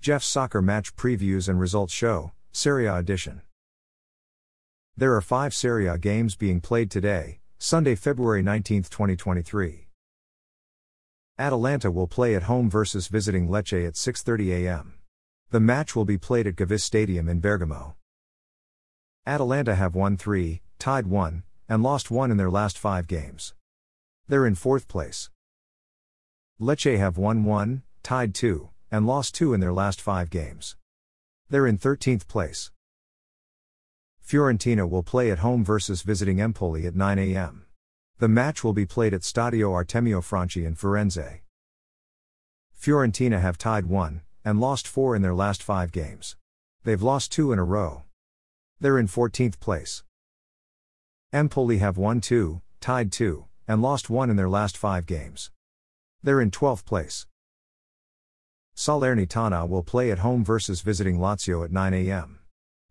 Jeff's soccer match previews and results show, Serie A edition. There are five Serie A games being played today, Sunday, February 19, 2023. Atalanta will play at home versus visiting Lecce at 6:30 a.m. The match will be played at Gewiss Stadium in Bergamo. Atalanta have won 3, tied 1, and lost 1 in their last 5 games. They're in 4th place. Lecce have won 1, tied 2, and lost 2 in their last 5 games. They're in 13th place. Fiorentina will play at home versus visiting Empoli at 9 a.m. The match will be played at Stadio Artemio Franchi in Firenze. Fiorentina have tied 1 and lost 4 in their last 5 games. They've lost 2 in a row. They're in 14th place. Empoli have won 2, tied 2, and lost 1 in their last 5 games. They're in 12th place. Salernitana will play at home versus visiting Lazio at 9 a.m.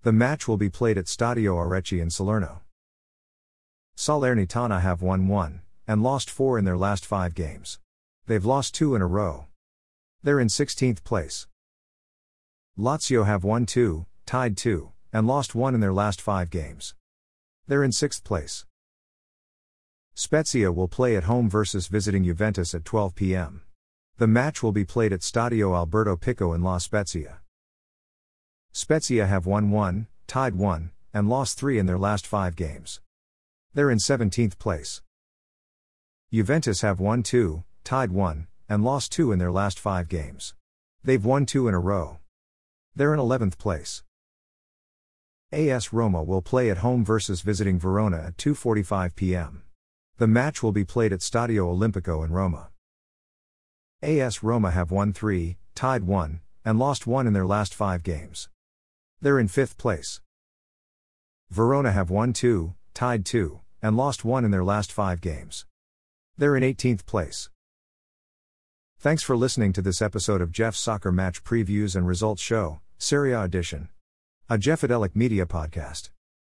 The match will be played at Stadio Arechi in Salerno. Salernitana have won 1 and lost 4 in their last 5 games. They've lost 2 in a row. They're in 16th place. Lazio have won 2, tied 2, and lost 1 in their last 5 games. They're in 6th place. Spezia will play at home versus visiting Juventus at 12 p.m. The match will be played at Stadio Alberto Pico in La Spezia. Spezia have won 1, tied 1, and lost 3 in their last 5 games. They're in 17th place. Juventus have won 2, tied 1, and lost 2 in their last 5 games. They've won 2 in a row. They're in 11th place. AS Roma will play at home versus visiting Verona at 2:45 p.m. The match will be played at Stadio Olimpico in Roma. AS Roma have won 3, tied 1, and lost 1 in their last 5 games. They're in 5th place. Verona have won 2, tied 2, and lost 1 in their last 5 games. They're in 18th place. Thanks for listening to this episode of Jeff's Soccer Match Previews and Results Show, Serie A Edition. A Jeffadelic Media Podcast.